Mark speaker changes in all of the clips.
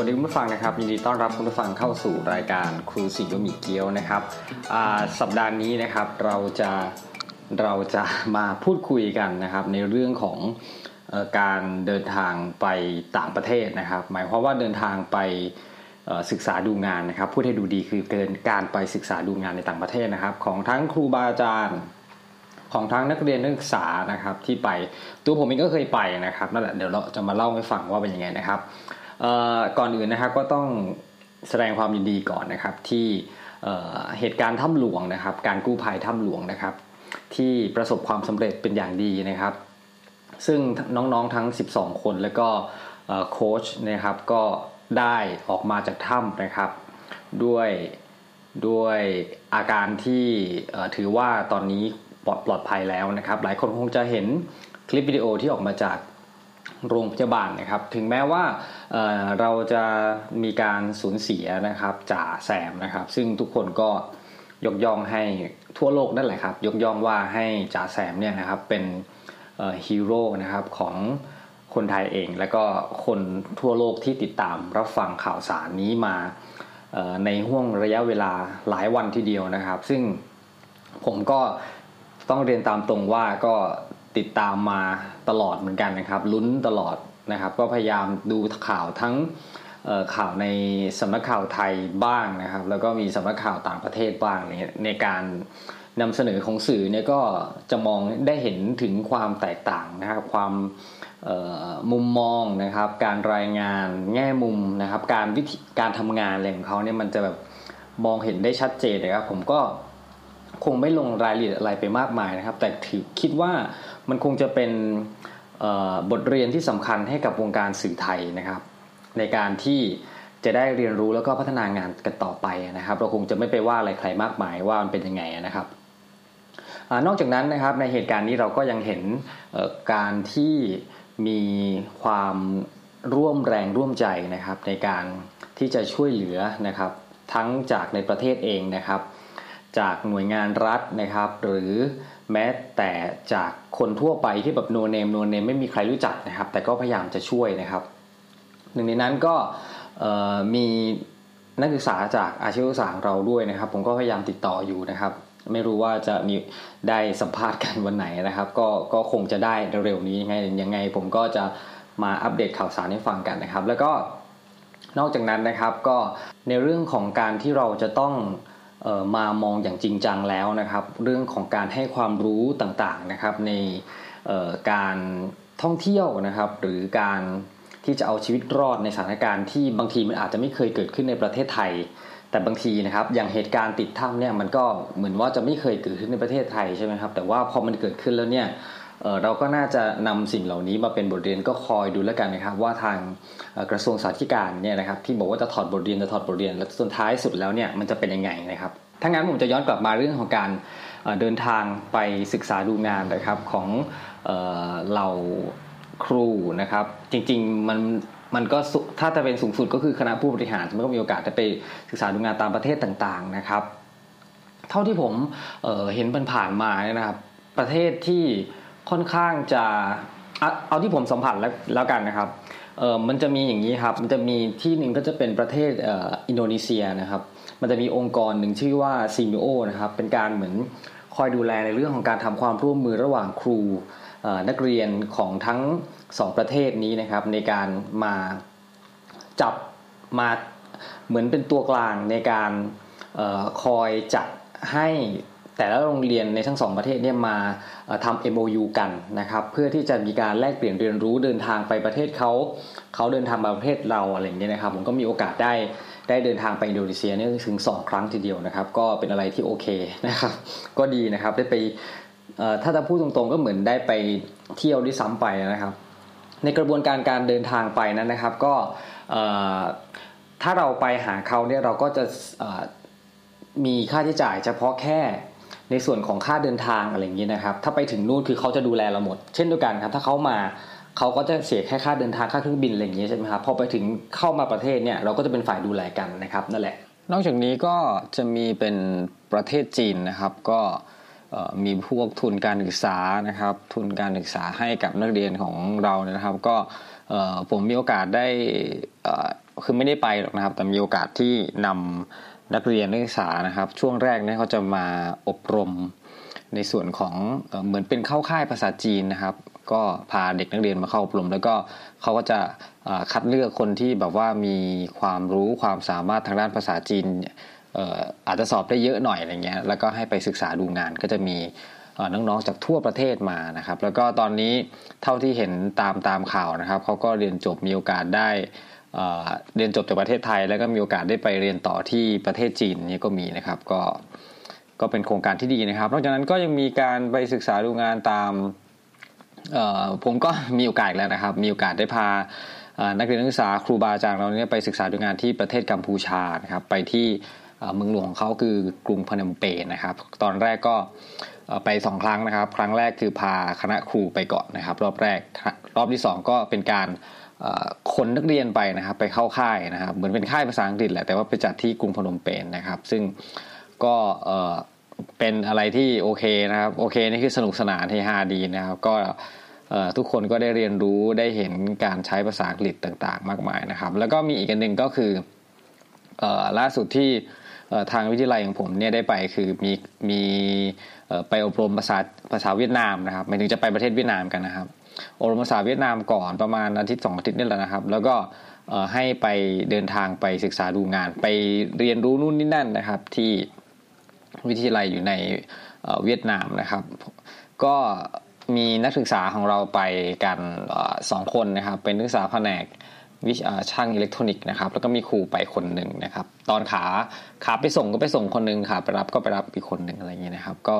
Speaker 1: วัสดีคุณผู้ฟังนะครับยินดีต้อนรับคุณผู้ฟังเข้าสู่รายการครูสิโยมิเกียวนะครับสัปดาห์นี้นะครับเราจะเราจะมาพูดคุยกันนะครับ ในเรื่องของการเดินทางไปต่างประเทศนะครับ หมายความว่าเดินทางไปศึกษาดูงานนะครับพูดให้ดูดีคือเกินการไปศึกษาดูงานในต่างประเทศนะครับ ของทั้งครูบาอาจารย์ของทั้งนักเรียนนักศึกษานะครับที่ไปตัวผมเองก็เคยไปนะครับนั่นแหละเดี๋ยวเราจะมาเล่าให้ฟังว่าเป็นยังไงนะครับ ก่อนอื่นนะครับก็ต้องแสดงความยินดีก่อนนะครับที่เหตุการณ์ถ้ำหลวงนะครับ การกู้ภัยถ้ำหลวงนะครับ ที่ประสบความสำเร็จเป็นอย่างดีนะครับ ซึ่งน้องๆทั้ง 12 คนแล้วก็โค้ชนะครับก็ได้ออกมาจากถ้ำนะครับ ด้วยด้วยอาการที่ถือว่าตอนนี้ปลอดปลอดภัยแล้วนะครับ หลายคนคงจะเห็นคลิปวิดีโอที่ออกมาจาก โรงพยาบาลนะครับ ถึงแม้ว่าเเราจะมีการสูญเสียนะครับจ่าแซมนะครับ ซึ่งทุกคนก็ยกย่องให้ทั่วโลกนั่นแหละครับ ยกย่องว่าให้จ่าแซมเนี่ยนะครับเป็นฮีโร่นะครับของคนไทยเอง แล้วก็คนทั่วโลกที่ติดตามรับฟังข่าวสารนี้มาในห่วงระยะเวลาหลายวันทีเดียวนะครับ ซึ่งผมก็ต้องเรียนตามตรงว่าก็ ติดตามมาตลอดเหมือนกันนะครับลุ้นตลอดนะครับก็พยายามดูข่าวทั้งข่าวในสำนักข่าวไทยบ้างนะครับ แล้วก็มีสำนักข่าวต่างประเทศบ้างในในการนำเสนอของสื่อเนี่ยก็จะมองได้เห็นถึงความแตกต่างนะครับความมุมมองนะครับ การรายงานแง่มุมนะครับ การวิธีการทำงานอะไรของเขาเนี่ยมันจะแบบมองเห็นได้ชัดเจนนะครับ ผมก็คงไม่ลงรายละเอียดอะไรไปมากมายนะครับ แต่ถือคิดว่า มันคงจะเป็นบทเรียนที่สำคัญให้กับวงการสื่อไทยนะครับ ในการที่จะได้เรียนรู้แล้วก็พัฒนางานกันต่อไปนะครับ เราคงจะไม่ไปว่าอะไรใครมากมายว่ามันเป็นยังไงนะครับอนอกจากนั้นนะครับในเหตุการณ์นี้เราก็ยังเห็นการที่มีความร่วมแรงร่วมใจนะครับ ในการที่จะช่วยเหลือนะครับ ทั้งจากในประเทศเองนะครับ จากหน่วยงานรัฐนะครับ หรือแม้แต่จากคนทั่วไปที่แบบโนเนมโนเนมไม่มีใครรู้จักนะครับ แต่ก็พยายามจะช่วยนะครับ หนึ่งในนั้นก็มีนักศึกษาจากอาชีวศึกษาเราด้วยนะครับ ผมก็พยายามติดต่ออยู่นะครับ ไม่รู้ว่าจะมีได้สัมภาษณ์กันวันไหนนะครับ ก็ก็คงจะได้เร็วๆนี้ยังไงยังไง ผมก็จะมาอัปเดตข่าวสารให้ฟังกันนะครับ แล้วก็นอกจากนั้นนะครับก็ในเรื่องของการที่เราจะต้อง มามองอย่างจริงจังแล้วนะครับ เรื่องของการให้ความรู้ต่างๆนะครับในการท่องเที่ยวนะครับ หรือการที่จะเอาชีวิตรอดในสถานการณ์ที่บางทีมันอาจจะไม่เคยเกิดขึ้นในประเทศไทย แต่บางทีนะครับอย่างเหตุการณ์ติดถ้ำเนี่ยมันก็เหมือนว่าจะไม่เคยเกิดขึ้นในประเทศไทยใช่ไหมครับแต่ว่าพอมันเกิดขึ้นแล้วเนี่ย เราก็น่าจะนำสิ่งเหล่านี้มาเป็นบทเรียนก็คอยดูแล้วกันนะครับ ว่าทางกระทรวงสาธารณสุขเนี่ยนะครับที่บอกว่าจะถอดบทเรียนจะถอดบทเรียนแล้วสุดท้ายสุดแล้วเนี่ยมันจะเป็นยังไงนะครับถ้างั้นผมจะย้อนกลับมาเรื่องของการเดินทางไปศึกษาดูงานนะครับของเหล่าครูนะครับ จริงๆมันมันก็ถ้าจะเป็นสูงสุดก็คือคณะผู้บริหารมันก็มีโอกาสจะไปศึกษาดูงานตามประเทศต่างๆนะครับ เท่าที่ผมเเห็นผ่านมาเนี่ยนะครับ ประเทศที่ ค่อนข้างจะเอาที่ผมสัมผัสแล้วแล้วกันนะครับเออมันจะมีอย่างนี้ครับ มันจะมีที่หนึ่งก็จะเป็นประเทศอินโดนีเซียนะครับ มันจะมีองค์กรหนึ่งชื่อว่าซีมิโอนะครับ เป็นการเหมือนคอยดูแลในเรื่องของการทำความร่วมมือระหว่างครูนักเรียนของทั้งสองประเทศนี้นะครับ ในการมาจับมาเหมือนเป็นตัวกลางในการออคอยจัดให้ แต่ละโรงเรียนในทั้งสองประเทศเนี่ยมาทำ MOU กันนะครับเพื่อที่จะมีการแลกเปลี่ยนเรียนรู้เดินทางไปประเทศเขาเขาเดินทางมาประเทศเราอะไรอย่างเงี้ยนะครับผมก็มีโอกาสได้ได้เดินทางไปอินโดนีเซียเนี่ยถึง 2 ครั้งทีเดียวนะครับ ก็เป็นอะไรที่โอเคนะครับก็ดีนะครับได้ไปถ้าจะพูดตรงๆก็เหมือนได้ไปเที่ยวด้วยซ้ำไปนะครับ ในกระบวนการการเดินทางไปนั้นนะครับ ก็ถ้าเราไปหาเขาเนี่ยเราก็จะมีค่าใช้จ่ายเฉพาะแค่ ในส่วนของค่าเดินทางอะไรอย่างนี้นะครับ ถ้าไปถึงนู่นคือเขาจะดูแลเราหมด เช่นเดียวกันครับ ถ้าเขามาเขาก็จะเสียแค่ค่าเดินทางค่าเครื่องบินอะไรอย่างนี้ใช่ไหมครับพอไปถึงเข้ามาประเทศเนี่ยเราก็จะเป็นฝ่ายดูแลกันนะครับนั่นแหละ นอกจากนี้ก็จะมีเป็นประเทศจีนนะครับก็มีพวกทุนการศึกษานะครับ ทุนการศึกษาให้กับนักเรียนของเรานะครับ ก็ผมมีโอกาสได้คือไม่ได้ไปหรอกนะครับ แต่มีโอกาสที่นำ นักเรียนนักศึกษานะครับ ช่วงแรกเนี่ยเขาจะมาอบรมในส่วนของเหมือนเป็นเข้าค่ายภาษาจีนนะครับ ก็พาเด็กนักเรียนมาเข้าอบรม แล้วก็เขาก็จะคัดเลือกคนที่แบบว่ามีความรู้ความสามารถทางด้านภาษาจีนอาจจะสอบได้เยอะหน่อยอะไรเงี้ยแล้วก็ให้ไปศึกษาดูงานก็จะมีน้องๆจากทั่วประเทศมานะครับ แล้วก็ตอนนี้เท่าที่เห็นตามตามข่าวนะครับเขาก็เรียนจบมีโอกาสได้ เรียนจบจากประเทศไทย แล้วก็มีโอกาสได้ไปเรียนต่อที่ประเทศจีนนี่ก็มีนะครับ ก็ก็เป็นโครงการที่ดีนะครับ นอกจากนั้นก็ยังมีการไปศึกษาดูงานตามผมก็มีโอกาสแล้วนะครับ มีโอกาสได้พานักเรียนนักศึกษาครูบาอาจารย์เราเนี่ยไปศึกษาดูงานที่ประเทศกัมพูชานะครับ ไปที่เมืองหลวงของเขาคือกรุงพนมเปญนะครับ ตอนแรกก็ไปสองครั้งนะครับ ครั้งแรกคือพาคณะครูไปก่อนนะครับ รอบแรกรอบที่ 2 ก็เป็นการ คนนักเรียนไปนะครับ ไปเข้าค่ายนะครับ เหมือนเป็นค่ายภาษาอังกฤษแหละแต่ว่าไปจัดที่กรุงพนมเปญนะครับ ซึ่งก็เป็นอะไรที่โอเคนะครับโอเคนี่คือสนุกสนานเฮฮาดีนะครับ ก็ทุกคนก็ได้เรียนรู้ได้เห็นการใช้ภาษาอังกฤษต่าง ๆ มากมายนะครับ แล้วก็มีอีกอันหนึ่งก็คือล่าสุดที่ทางวิทยาลัยของผมเนี่ยได้ไปคือมีมีไปอบรมภาษาภาษาเวียดนามนะครับหมายถึงจะไปประเทศเวียดนามกันนะครับ อบรมภาษาเวียดนามก่อนประมาณอาทิตย์สองอาทิตย์นี่แหละนะครับ แล้วก็ให้ไปเดินทางไปศึกษาดูงาน ไปเรียนรู้นู่นนี่นั่นนะครับ ที่วิทยาลัยอยู่ในเวียดนามนะครับ ก็มีนักศึกษาของเราไปกันสองคนนะครับ เป็นนักศึกษาแผนกวิชาช่างอิเล็กทรอนิกส์นะครับ แล้วก็มีครูไปคนหนึ่งนะครับ ตอนขาขาไปส่งก็ไปส่งคนหนึ่งขาไปรับก็ไปรับอีกคนหนึ่งอะไรอย่างเงี้ยนะครับ ก็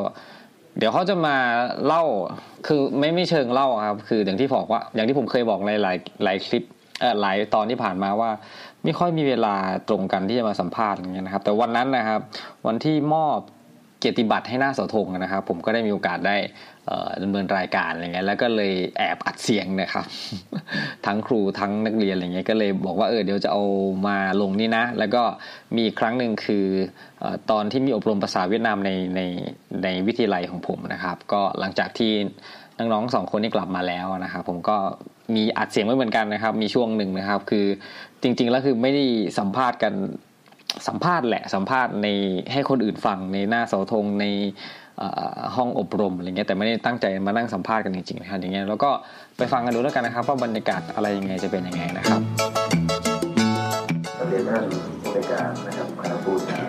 Speaker 1: เดี๋ยวเขาจะมาเล่าคือไม่ไม่เชิงเล่าครับ คืออย่างที่บอกว่า อย่างที่ผมเคยบอกในหลายหลายคลิปเออหลายตอนที่ผ่านมาว่า ไม่ค่อยมีเวลาตรงกันที่จะมาสัมภาษณ์อย่างเงี้ยนะครับ แต่วันนั้นนะครับ วันที่มอบ เกียรติบัตรให้หน้าเสาธงนะครับ ผมก็ได้มีโอกาสได้ดำเนินรายการอะไรเงี้ยแล้วก็เลยแอบอัดเสียงนะครับ ทั้งครูทั้งนักเรียนอะไรเงี้ยก็เลยบอกว่าเออเดี๋ยวจะเอามาลงนี่นะ แล้วก็มีครั้งหนึ่งคือตอนที่มีอบรมภาษาเวียดนามในในในวิทยาลัยของผมนะครับ ก็หลังจากที่น้องๆสองคนนี้กลับมาแล้วนะครับผมก็มีอัดเสียงไว้เหมือนกันนะครับ มีช่วงหนึ่งนะครับ คือจริง ๆ แล้วคือไม่ได้สัมภาษณ์กัน สัมภาษณ์แหละสัมภาษณ์ในให้คนอื่นฟังในหน้าเสาธงในห้องอบรมอะไรเงี้ยแต่ไม่ได้ตั้งใจมานั่งสัมภาษณ์กันจริงๆนะครับอย่างเงี้ยแล้วก็ไปฟังกันดูแล้วกันนะครับว่าบรรยากาศอะไรยังไงจะเป็นยังไงนะครับ
Speaker 2: เรียนท่านผู้ในการนะครับคณะผู้ชา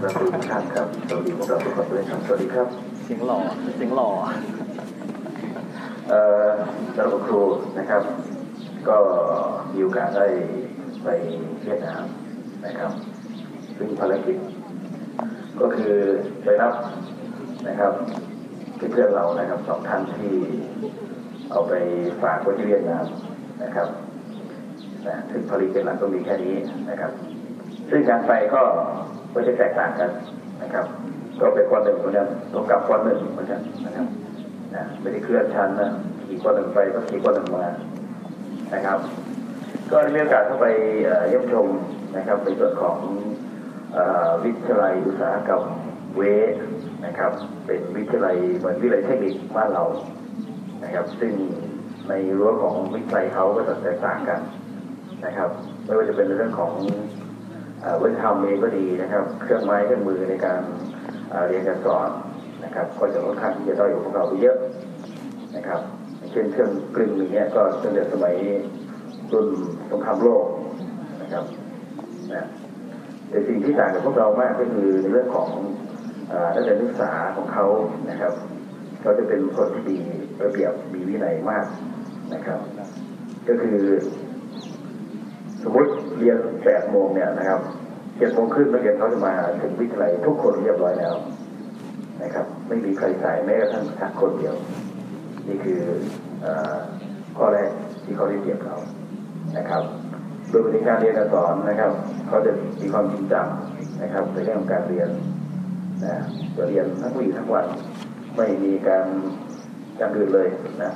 Speaker 2: พระครูทุกท่านครับสวัสดีพวกเราทุกคนด้วยครับสวัสดีครับ
Speaker 1: เสียงหล่อเสียงหล่อ
Speaker 2: เอ่อสำหรับครูนะครับ ก็มีโอกาสได้ไปเวียดนาม นะครับ ซึ่งภารกิจก็คือไปรับนะครับเพื่อนเรานะครับสองท่านที่เอาไปฝากไว้ที่เวียดนามนะครับนะซึ่งผลิตเป็นหลักก็มีแค่นี้นะครับ ซึ่งการไปก็ไม่ใช่แตกต่างกันนะครับ ก็ไปคนหนึ่งเหมือนกันต้องกลับคนหนึ่งเหมือนกันนะครับนะไม่ได้เคลื่อนชั้นนะขี่คนหนึ่งไปก็ขี่คนหนึ่งมานะครับ ก็ได้มีโอกาสเข้าไปเยี่ยมชมนะครับ ในส่วนของวิทยาลัยอุตสาหกรรมเวนะครับ เป็นวิทยาลัยเหมือนวิทยาลัยเทคนิคบ้านเรานะครับ ซึ่งในรั้วของวิทยาลัยเขาก็จะแตกต่างกันนะครับไม่ว่าจะเป็นเรื่องของวิทยาธรรมเองก็ดีนะครับ เครื่องไม้เครื่องมือในการเรียนการสอนนะครับ ก็จะค่อนข้างที่จะด้อยกว่าพวกเราไปเยอะนะครับเช่นเครื่องกลึงอย่างเงี้ยก็ตั้งแต่สมัย รุ่นสงครามโลกนะครับนะแต่สิ่งที่ต่างกับพวกเรามากก็คือในเรื่องของนักเรียนนักศึกษาของเขานะครับเขาจะเป็นคนที่มีระเบียบมีวินัยมากนะครับ ก็คือ สมมติเรียนแปดโมงเนี่ยนะครับเจ็ดโมงครึ่งนักเรียนเขาจะมาถึงวิทยาลัยทุกคนเรียบร้อยแล้วนะครับ ไม่มีใครสายแม้กระทั่งสักคนเดียว นี่คือข้อแรกที่เขาได้เปรียบเรา นะครับ โดยวิธีการเรียนการสอนนะครับเขาจะมีความจริงจังนะครับในเรื่องของการเรียนนะจะเรียนทั้งวี่ทั้งวันไม่มีการการอื่นเลยนะ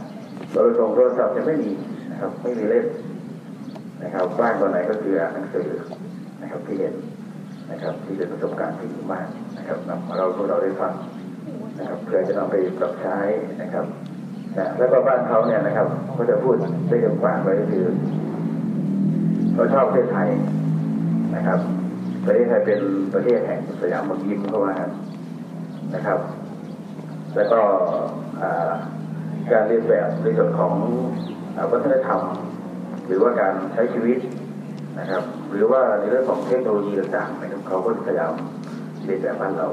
Speaker 2: โดยตรงโทรศัพท์จะไม่มีนะครับ ไม่มีเล่นนะครับบ้านตอนไหนก็คืออ่านหนังสือนะครับที่เห็นนะครับที่เป็นประสบการณ์ที่ดีมากนะครับนำเราพวกเราได้ฟังนะครับเพื่อจะนำไปปรับใช้นะครับนะแล้วก็บ้านเขาเนี่ยนะครับเขาจะพูดได้กว้างไว้ก็คือ เขาชอบประเทศไทยนะครับ ประเทศไทยเป็นประเทศแห่งสยามเมืองยิ้มเข้ามานะครับ แล้วก็การเรียนแบบในส่วนของวัฒนธรรม หรือว่าการใช้ชีวิตนะครับ หรือว่าในเรื่องของเทคโนโลยีต่างๆนะครับเขาก็พยายามเรียนแบบบ้านเรา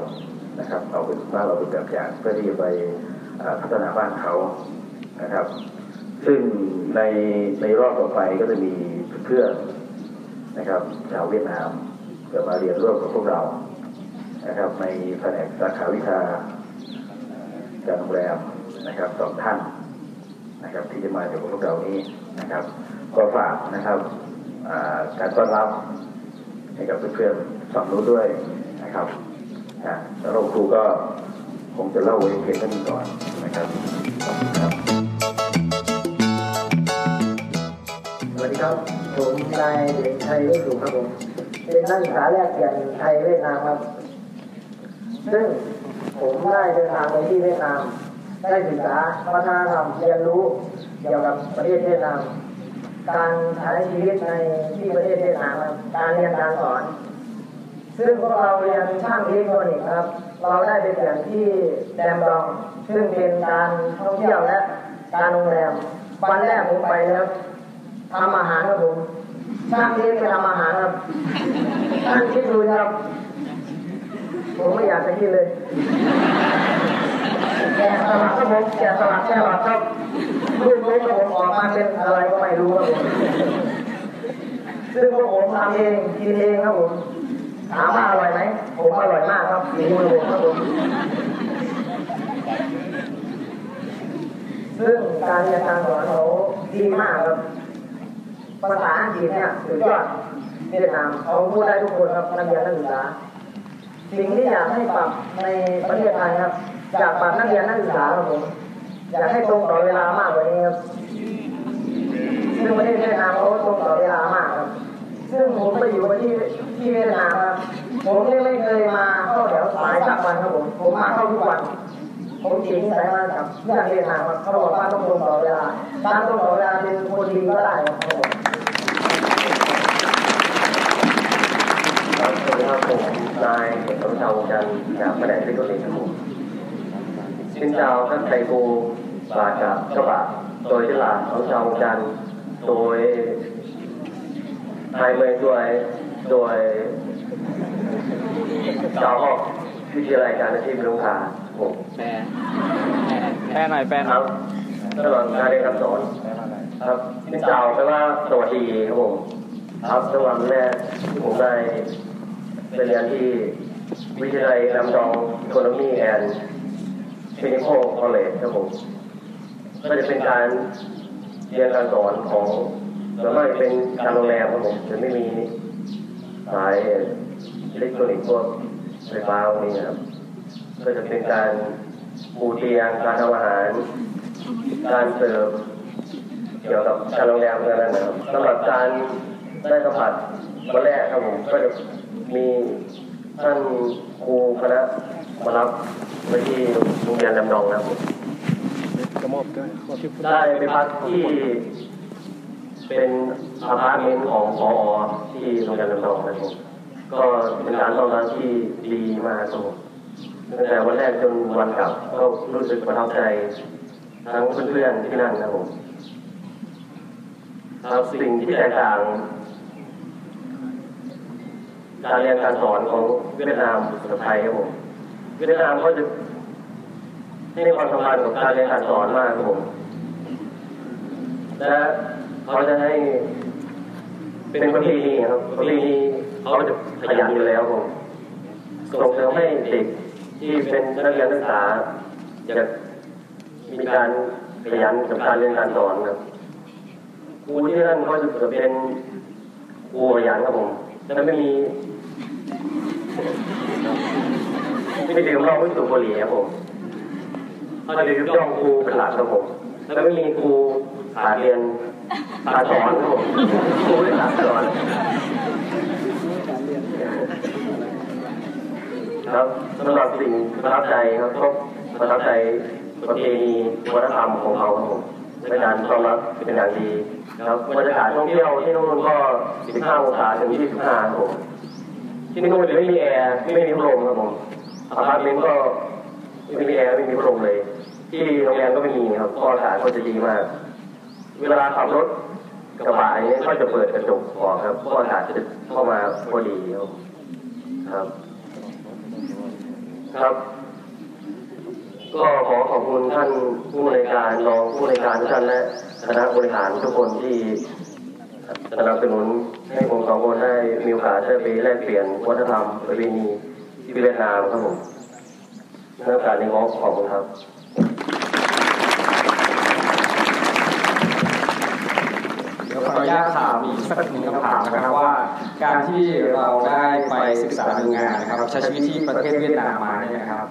Speaker 2: นะครับเอาเป็นบ้านเราเป็นแบบอย่างเพื่อที่จะไปพัฒนาบ้านเขานะครับ ซึ่งในในรอบต่อไปก็จะมีเพื่อน นะครับชาวเวียดนามจะมาเรียนร่วมกับพวกเรานะครับ ในแผนกสาขาวิชาการโรงแรมนะครับสองท่านนะครับ ที่จะมาจากพวกเรานี้นะครับก็ฝากนะครับการต้อนรับให้กับเพื่อนๆฝั่งนู้นด้วยนะครับอ่าแล้วครูก็คงจะเล่าไว้เพียงเท่านี้ก่อนนะครับขอบคุณครับ
Speaker 3: สวัสดีครับ นายเด็กไทยรุ่งสูงครับผมเป็นนักศึกษาแรกเปลี่ยนไทยเวียดนามครับ ซึ่งผมได้เดินทางไปที่เวียดนาม ได้ศึกษาวัฒนธรรมเรียนรู้เกี่ยวกับประเทศเวียดนาม การใช้ชีวิตในที่ประเทศเวียดนามการเรียนการสอน ซึ่งพวกเราเรียนช่างอิเล็กทรอนิกส์ครับ เราได้ไปเปลี่ยนที่แดมดอง ซึ่งเป็นการท่องเที่ยวและการโรงแรมวันแรกผมไปแล้วทำอาหารครับผม ช่างเล็กไปทำอาหารครับท่านคิดดูนะครับผมไม่อยากจะคิดเลยแกะสลักครับผมแกะสลักแกะสลักครับรูปเล็กครับผมออกมาเป็นอะไรก็ไม่รู้ครับผมซึ่งพวกผมทำเองกินเองครับผมถามว่าอร่อยไหมผมอร่อยมากครับฝีมือผมครับผมซึ่งการเรียนการสอนเขาดีมากครับ ภาษาอังกฤษเนี่ยสุดยอดเวียดนามเขาพูดได้ทุกคนครับนักเรียนนักศึกษาสิ่งที่อยากให้ปรับในประเทศไทยครับอยากปรับนักเรียนนักศึกษาครับผมอยากให้ตรงต่อเวลามากกว่านี้ครับซึ่งประเทศเวียดนามเขาตรงต่อเวลามากครับ ซึ่งผมไปอยู่ที่ที่เวียดนามครับผมไม่เคยมาเข้าแถวสายสักวันครับผมผมมาเข้าทุกวันผมจริงสายมากับเรื่องเวียดนามครับเขาบอกว่าต้องตรงต่อเวลาการตรงต่อเวลาเป็นคนดีก็ได้ครับผม
Speaker 4: ครับสวัสดีครับผมนายเอกสมชาวจันทร์จากแผนกเทคโนโลยีครับผม xin chào các thầy cô và cả các bạn tôi tên là Ông Chào Trần tôi 20 tuổi tôi chào học วิทยาลัยการอาชีพลุงคาผม
Speaker 1: แปลแปลหน่อยแปลห
Speaker 4: ค
Speaker 1: น่อ
Speaker 4: รั
Speaker 1: ย
Speaker 4: บตลอดการเรียนการสอนครับ xin chào แปลว่าสวัสดีครับผมครับในวันแรกที่ผมได้ ไปเรียนที่วิทยาลัยลำดอง Economy and Clinical College ครับผมก็จะเป็นการเรียนการสอนของส่วนมากจะเป็นการโรงแรมครับผมจะไม่มีสายอิเล็กทรอนิกส์พวกไฟฟ้าพวกนี้ครับ ก็จะเป็นการปูเตียงการทำอาหาร การเสิร์ฟเกี่ยวกับการโรงแรมนั่นนะครับสำหรับการได้สัมผัสวันแรกครับผมก็จะ มีท่านครูคณะมารับไว้ที่โรงเรียนลำนองนะครับผมได้ไปพักที่เป็นอพาร์ตเมนต์ของพอที่โรงเรียนลำนองนะครับผมก็เป็นการต้อนรับที่ดีมากครับผมตั้งแต่วันแรกจนวันกลับก็รู้สึกประทับใจทั้งเพื่อนๆที่นั่นนะครับผมครับสิ่งที่แตกต่าง การเรียนการสอนของเวียดนามกับไทยครับผม เวียดนามเขาจะให้ความสำคัญกับการเรียนการสอนมากครับผม และเขาจะให้เป็นประเพณีครับประเพณีเขาจะขยันอยู่แล้วครับผมส่งเสริมให้เด็กที่เป็นนักเรียนนักศึกษาจะมีการขยันกับการเรียนการสอนครับครูที่นั่นก็จะเป็นครูขยันครับผม และไม่มีไม่ดื่มเหล้าไม่สูบบุหรี่ครับผมเขาจะยกย่องครูเป็นหลักครับผมและไม่มีครูขาเรียนขาสอนครับผมครูไม่ขาสอนครับสำหรับสิ่งประทับใจครับก็ประทับใจประเพณีวัฒนธรรมของเขาครับผม ในการต้อนรับเป็นอย่างดีครับบรรยากาศท่องเที่ยวที่นู่นก็ 15 องศาถึง 25ครับผมที่นู่นจะไม่มีแอร์ไม่มีพัดลมครับผมอพาร์ตเมนต์ก็ไม่มีแอร์ไม่มีพัดลมเลย ที่โรงแรมก็ไม่มีครับก็อากาศก็จะดีมาก เวลาขับรถกระบะอย่างนี้ก็จะเปิดกระจกออกครับเพราะอากาศจะเข้ามาพอดีครับ ครับ ก็ขอขอบคุณท่านผู้บริการรองผู้บริการทุกท่านและคณะบริหารทุกคนที่สนับสนุนให้ผมสองคนได้มีโอกาสได้ไปแลกเปลี่ยนวัฒนธรรมประเพณีที่เวียดนามครับผมในโอกาสนี้ขอขอบคุณครับ
Speaker 1: ขออนุญาตถามอีกสักหนึ่งคำถามนะครับว่า การที่เราได้ไปศึกษาดูงานนะครับใช้ชีวิตที่ประเทศเวียดนามมาเนี่ยนะครับ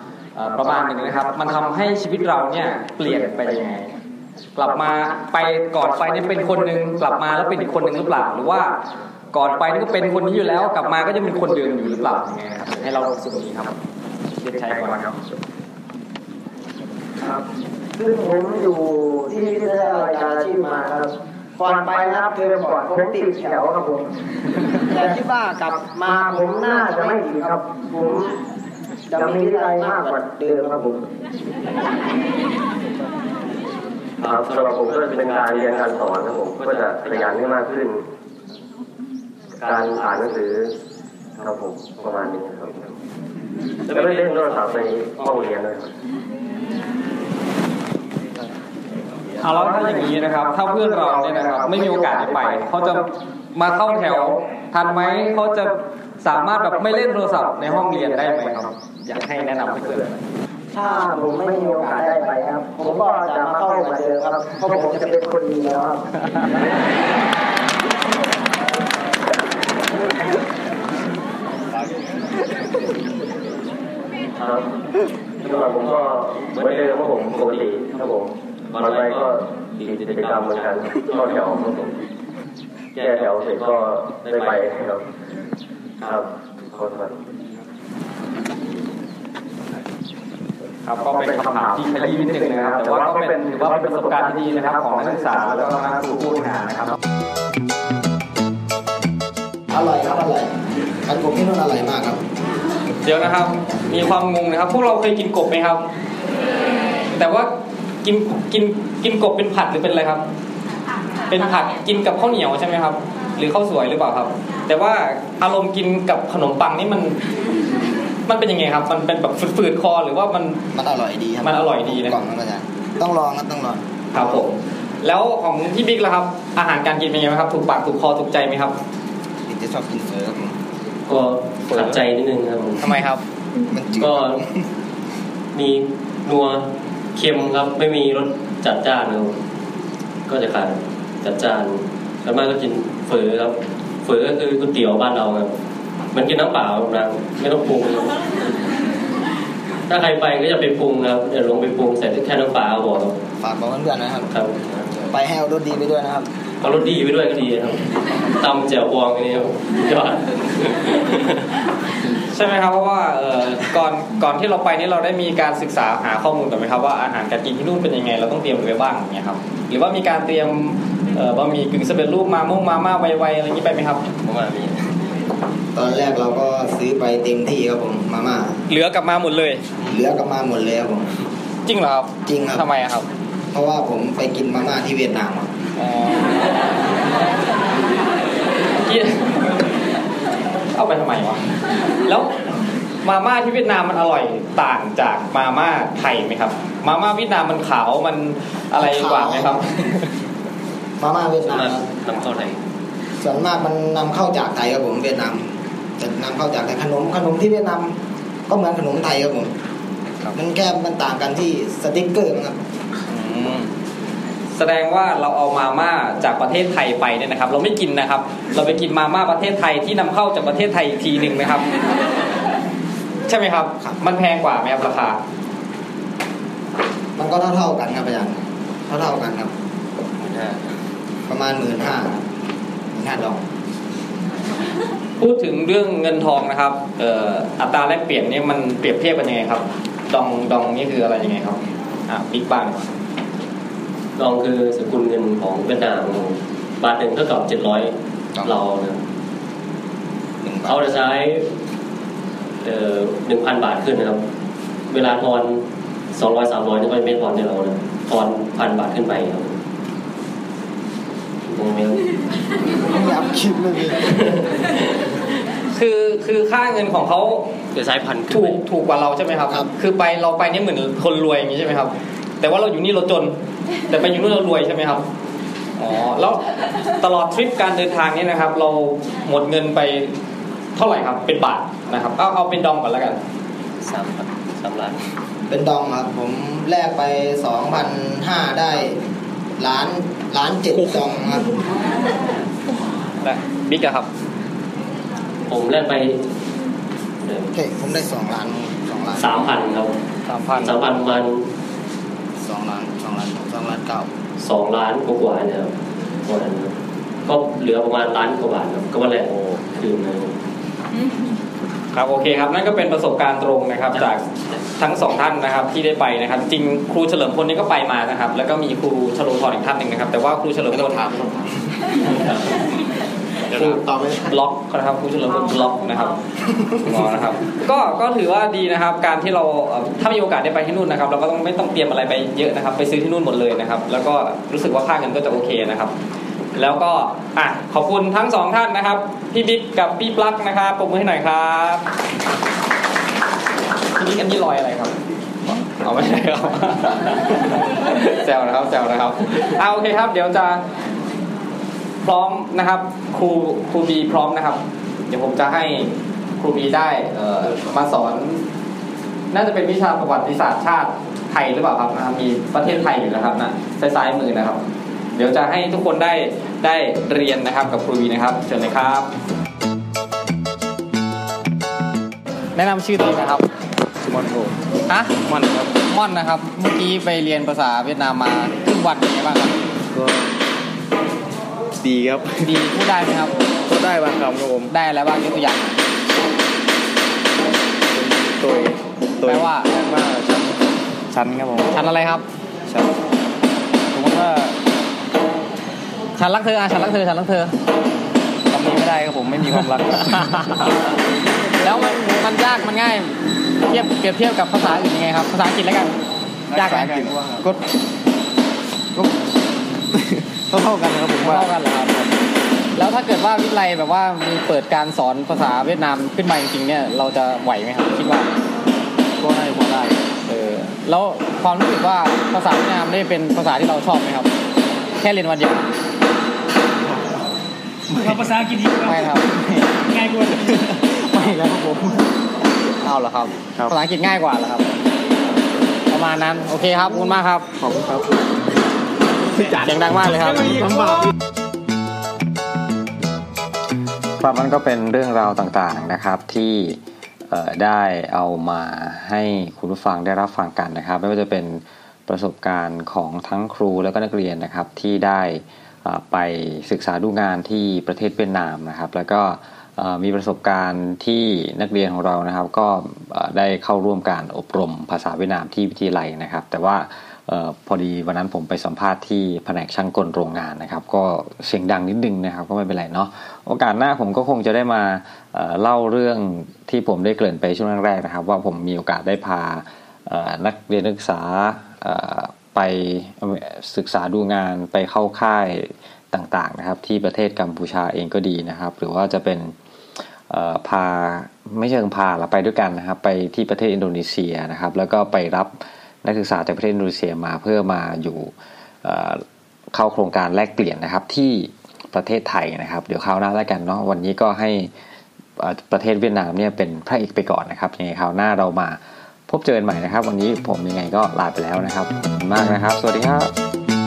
Speaker 1: ประมาณหนึ่งนะครับ มันทำให้ชีวิตเราเนี่ยเปลี่ยนไปยังไงกลับมาไปก่อนไปนี่เป็นคนหนึ่งกลับมาแล้วเป็นอีกคนหนึ่งหรือเปล่าหรือว่าก่อนไปนี่ก็เป็นคนนี้อยู่แล้ว กลับมาก็จะเป็นคนเดิมอยู่หรือเปล่ายังไงครับให้เราสึกอย่างนี้ครับเด็กชายก่อนครับ
Speaker 3: ครับซึ่งผมอยู่ที่วิทยาลัยการอาชีพมาครับก่อนไปนะครับเทอมก่อนผมติดแถวครับผมแต่คิดว่ากลับมาผมน่าจะไม่ติดครับ ผม จะมีวินัยมากกว่าเดิมครับผม
Speaker 4: ครับสำหรับผมก็จะเป็นการเรียนการสอนครับผมก็จะขยันให้มากขึ้น การอ่านหนังสือครับผมประมาณนี้ครับแล้วไม่ได้เล่นโทรศัพท์ในห้องเรียนด้วยครับ
Speaker 1: เอาแล้วถ้าอย่างนี้นะครับ ถ้าเพื่อนเราเนี่ยนะครับ ไม่มีโอกาสได้ไป เขาจะมาเข้าแถวทันไหมเขาจะ สามารถแบบไม่เล่นโทรศัพท์ในห้องเรียนได้ไหมครับ อยากให้แนะนำให้เพื่อน
Speaker 3: ถ้าผมไม่มีโอกาสได้ไปครับ ผมก็จะมาเข้าเหมือนเดิมครับเพราะผมจะเป็นคนดีแล้วครับ
Speaker 4: ครับสำหรับผมก็เหมือนเดิมครับผมปกติครับผมตอนไปก็มีกิจกรรมเหมือนกันเข้าแถวครับผมแก้แถวเสร็จก็ได้ไปครับ ครับขอบคุณครับ
Speaker 1: ครับก็เป็นคำถามที่ขยี้นิดนึงนะครับ แต่ว่าก็เป็นถือว่าเป็นประสบการณ์ที่ดีนะครับของนักศึกษาแล้วก็นักสู่ผู้บริหารนะครับ
Speaker 5: อร่อยครับอร่อยมันกบที่นู่นอร่อยมากครับ
Speaker 1: เดี๋ยวนะครับ มีความงงนะครับ พวกเราเคยกินกบไหมครับ แต่ว่ากินกินกินกบเป็นผัดหรือเป็นอะไรครับ เป็นผัดกินกับข้าวเหนียวใช่ไหมครับ หรือข้าวสวยหรือเปล่าครับ แต่ว่า อารมณ์กินกับขนมปังนี่มัน มันเป็นยังไงครับ มันเป็นแบบฝืดๆคอหรือว่ามัน
Speaker 5: มันอร่อยดีครับ
Speaker 1: มันอร่อยดีนะ
Speaker 5: กล่องมันก็จะต้องลองครับต้องลอง
Speaker 1: ครับผมแล้วของพี่บิ๊กล่ะครับ อาหารการกินเป็นยังไงบ้างครับ ถูกปากถูกคอถูกใจไหมครับ
Speaker 5: ถึงจะชอบกินเฟอครับผม
Speaker 6: ก็ขัดใจนิดนึงครับผม
Speaker 1: ทำไมครับ
Speaker 5: มันจืด
Speaker 6: ก็
Speaker 5: ครับผม
Speaker 6: มีนัวเค็มครับ ไม่มีรสจัดจ้านครับผมก็จะขาดจัดจ้านส่วนมากก็กินเฝอครับเฝอก็คือก๋วยเตี๋ยวบ้านเราครับเหมันกินน้ำเปล่าครับนะไม่ต้องปรุงครับถ้าใครไปก็จะไปปรุงครับเดี๋ยวลงไปปรุงใส่แค่น้ำเปล่าพอครับ
Speaker 5: ฝากบอกเพื่อนๆนะครับ
Speaker 6: ครับ
Speaker 5: ไปให้เอารถดีไปด้วยนะครับ
Speaker 6: เอารสดีไปด้วยก็ดีครับตำแจ่วบองอันนี้ครับยอด
Speaker 1: ใช่ไหมครับเพราะว่าเอ่อก่อนก่อนที่เราไปนี่เราได้มีการศึกษาหาข้อมูลก่อนไหมครับว่าอาหารการกินที่นู่นเป็นยังไง เราต้องเตรียมอะไรไว้บ้างอย่างเงี้ยครับหรือว่ามีการเตรียมเอ่อ บะหมี่กึ่งสำเร็จรูปมาม่งมาม่าไวๆอะไรอย่างนี้ไปไหมครับ
Speaker 6: ผมว่ามี
Speaker 5: ตอนแรกเราก็ซื้อไปเต็มที่ครับผมมาม่า
Speaker 1: เหลือกลับมาหมดเลย
Speaker 5: เหลือกลับมาหมดเลยครับผม
Speaker 1: จริงเหรอครับ
Speaker 5: จริงครับ
Speaker 1: ทำไมอะครับ
Speaker 5: เพราะว่าผมไปกินมาม่าที่เวียดนามครับ
Speaker 1: อ๋อเหี้ยเอาไปทำไมวะแล้วมาม่าที่เวียดนามมันอร่อยต่างจากมาม่าไทยไหมครับ มาม่าเวียดนามมันขาวมันอะไรกว่าไหมครับ
Speaker 5: มาม่าเวียด
Speaker 6: ส่วน
Speaker 5: นาม
Speaker 6: มาก
Speaker 5: ครับ
Speaker 6: นำเข้าไทย
Speaker 5: ส่วนมากมันนำเข้าจากไทยครับผมเวียดนามจะนำเข้าจากไทยขนมขนมที่เวียดนามก็เหมือนขนมไทยครับผม
Speaker 1: ครับ
Speaker 5: มันแค่มันต่างกันที่สติ๊กเกอร์ครับ
Speaker 1: อืมแสดงว่าเราเอามาม่าจากประเทศไทยไปเนี่ยนะครับ เราไม่กินนะครับ เราไปกินมาม่าประเทศไทยที่นำเข้าจากประเทศไทยอีกทีหนึ่งนะครับ ใช่ไหมครับ มันแพงกว่าไหมครับราคา
Speaker 5: มันก็เท่าเท่าๆกันครับอาจารย์เท่าเท่าๆกันครับ ประมาณหมื่นห้าห้าดอก
Speaker 1: พูดถึงเรื่องเงินทองนะครับเอ่ออัตราแลกเปลี่ยนเนี่ยมันเปรียบเทียบกันยังไงครับ ดองดองนี่คืออะไรยังไงครับอะบิ๊กบ้าง
Speaker 6: ดองคือสกุลเงินของเวียดนามครับบาทหนึ่งเท่ากับเจ็ดร้อยเรานะครับ
Speaker 5: หนึ่งบา
Speaker 6: เขา
Speaker 5: ท
Speaker 6: จะใช้เอ่อหนึ่งพันบาทขึ้นนะครับ เวลาทอนสองร้อยสามร้อยนี่ก็ไม่ทอนในเรานะทอนพันบาทขึ้นไปครับงงไหมครับ
Speaker 5: ไม่อยากคิดเลยพี่
Speaker 1: คือคือค่าเงินของเขา
Speaker 6: จะใช้พันขึ้น
Speaker 1: ถูกถูกกว่าเราใช่ไหมครับ
Speaker 5: คื
Speaker 1: อไปเราไปนี่เหมือนคนรวยอย่างนี้ใช่ไหมครับ แต่ว่าเราอยู่นี่เราจน แต่ไปอยู่นู่นเรารวยใช่ไหมครับอ๋อแล้วตลอดทริปการเดินทางนี้นะครับ เราหมดเงินไปเท่าไหร่ครับ เป็นบาทนะครับเอาเอาเป็นดองก่อนแล้วกัน
Speaker 6: สามพันสามล้าน
Speaker 5: เป็นดองครับ ผมแลกไปสองพันห้าได้ล้าน ล้านเจ็ดดองครับ
Speaker 1: และบิ๊กอะครับ
Speaker 6: ผมแลกไป
Speaker 5: โอเคผมได้สองล้านสองล้าน
Speaker 6: สามพันครับ
Speaker 1: สามพัน
Speaker 6: สามพันประมาณ
Speaker 5: สองล้านสองล้านสองล้านเก้า
Speaker 6: สองล้านกว่าๆเนี่ยครับประมาณนั้นครับก็เหลือประมาณล้านกว่าบาทครับก็มาแลกคืนนะครับ
Speaker 1: ครับโอเคครับนั่นก็เป็นประสบการณ์ตรงนะครับ จากทั้งสองท่านนะครับที่ได้ไปนะครับ จริงครูเฉลิมพลนี่ก็ไปมานะครับ แล้วก็มีครูชโลธรอีกท่านหนึ่งนะครับ แต่ว่าครูเฉลิมพลถามครูตอบไปบล็อกนะครับครูเฉลิมพลบล็อกนะครับงอนะครับ ก็ก็ถือว่าดีนะครับ การที่เราเอ่อถ้ามีโอกาสได้ไปที่นู่นนะครับ เราก็ต้องไม่ต้องเตรียมอะไรไปเยอะนะครับ ไปซื้อที่นู่นหมดเลยนะครับ แล้วก็รู้สึกว่าค่าเงินก็จะโอเคนะครับ แล้วก็อะขอบคุณทั้งสองท่านนะครับ พี่บิ๊กกับพี่ปลั๊กนะครับปรบมือให้หน่อยครับพี่บิ๊กอันนี้รอยอะไรครับเอาไม่ใช่ครับแซวนะครับแซวนะครับเอาโอเคครับ เดี๋ยวจะพร้อมนะครับครูครูบีพร้อมนะครับ เดี๋ยวผมจะให้ครูบีได้เอ่อมาสอน น่าจะเป็นวิชาประวัติศาสตร์ชาติไทยหรือเปล่าครับนะครับมีประเทศไทยอยู่นะครับนะซ้ายมือนะครับ เดี๋ยวจะให้ทุกคนได้ได้เรียนนะครับกับครูวีนะครับเชิญเลยครับ แนะนำชื่อตัวเองนะครับ
Speaker 7: มอนโก
Speaker 1: ฮะ
Speaker 7: มอนครับ
Speaker 1: ม่อนนะครับ เมื่อกี้ไปเรียนภาษาเวียดนามมาครึ่งวันเป็นไงบ้างครับ
Speaker 7: ก็ดีครับ
Speaker 1: ดีพูดได้ไหมครับ
Speaker 7: ก็ได้บางคำครับผม
Speaker 1: ได้อะไรบ้างยกตัวอย่าง
Speaker 7: ตัวตัว
Speaker 1: แปลว่า
Speaker 7: แปลว่าชั้นชั้นครับผม
Speaker 1: ฉันอะไรครับ
Speaker 7: ชั้น
Speaker 1: ฉันรักเธออะฉันรักเธอฉันรักเธอ
Speaker 7: คำนี้ไม่ได้ครับผมไม่มีความรัก
Speaker 1: แล้วมันมันยากมันง่าย เทียบเปรียบเทียบกับภาษาอื่นยังไงครับ ภาษาอังกฤษแล้วกัน ยากไหม
Speaker 7: ภษอังฤษก็ก็ก็เท่ากันนะครับผมว่า
Speaker 1: เท่ากันเหรอครับ แล้วถ้าเกิดว่าวิทยาลัยแบบว่ามีเปิดการสอนภาษาเวียดนามขึ้นมาจริงๆเนี่ยเราจะไหวไหมครับคิดว่า
Speaker 7: ก็ให้พอได้
Speaker 1: เออ แล้วความรู้สึกว่าภาษาเวียดนามได้เป็นภาษาที่เราชอบไหมครับ แค่เรียนวันเดียว
Speaker 8: ภาษาอังกฤษดีกว่า
Speaker 1: ไม่ครับ
Speaker 8: ง่ายกว่า
Speaker 1: ไม่แล้วครับผมเอาเหรอครับ
Speaker 7: ครับ
Speaker 1: ภาษาอังกฤษง่ายกว่าเหรอครับ ประมาณนั้น โอเคครับขอบคุณมากครับ
Speaker 7: ขอบคุณครับ
Speaker 1: เสียงดังมากเลยครับ
Speaker 9: ครับมันก็เป็นเรื่องราวต่างๆนะครับที่เอ่อได้เอามาให้คุณผู้ฟังได้รับฟังกันนะครับ ไม่ว่าจะเป็น ประสบการณ์ของทั้งครูแล้วก็นักเรียนนะครับที่ได้ไปศึกษาดูงานที่ประเทศเวียดนามนะครับ แล้วก็มีประสบการณ์ที่นักเรียนของเรานะครับ ก็ได้เข้าร่วมการอบรมภาษาเวียดนามที่วิทยาลัยนะครับ แต่ว่าออพอดีวันนั้นผมไปสัมภาษณ์ที่แผนกช่างกลโรงงานนะครับ ก็เสียงดังนิดนึงนะครับ ก็ไม่เป็นไรเนาะโอกาสหน้าผมก็คงจะได้มาเออเล่าเรื่องที่ผมได้เกริ่นไปช่วงแรกๆนะครับ ว่าผมมีโอกาสได้พานักเรียนนักศึกษา ไปศึกษาดูงานไปเข้าค่ายต่างๆนะครับ ที่ประเทศกัมพูชาเองก็ดีนะครับ หรือว่าจะเป็นพาไม่เชิงพาเราไปด้วยกันนะครับ ไปที่ประเทศอินโดนีเซียนะครับ แล้วก็ไปรับนักศึกษาจากประเทศอินโดนีเซียมาเพื่อมาอยู่เข้าโครงการแลกเปลี่ยนนะครับที่ประเทศไทยนะครับ เดี๋ยวคราวหน้าแล้วกันเนาะวันนี้ก็ให้ประเทศเวียดนามเนี่ยเป็นพระเอกไปก่อนนะครับยังไงคราวหน้าเรามา พบเจอกันใหม่นะครับ วันนี้ผมยังไงก็ลาไปแล้วนะครับขอบคุณมากนะครับ สวัสดีครับ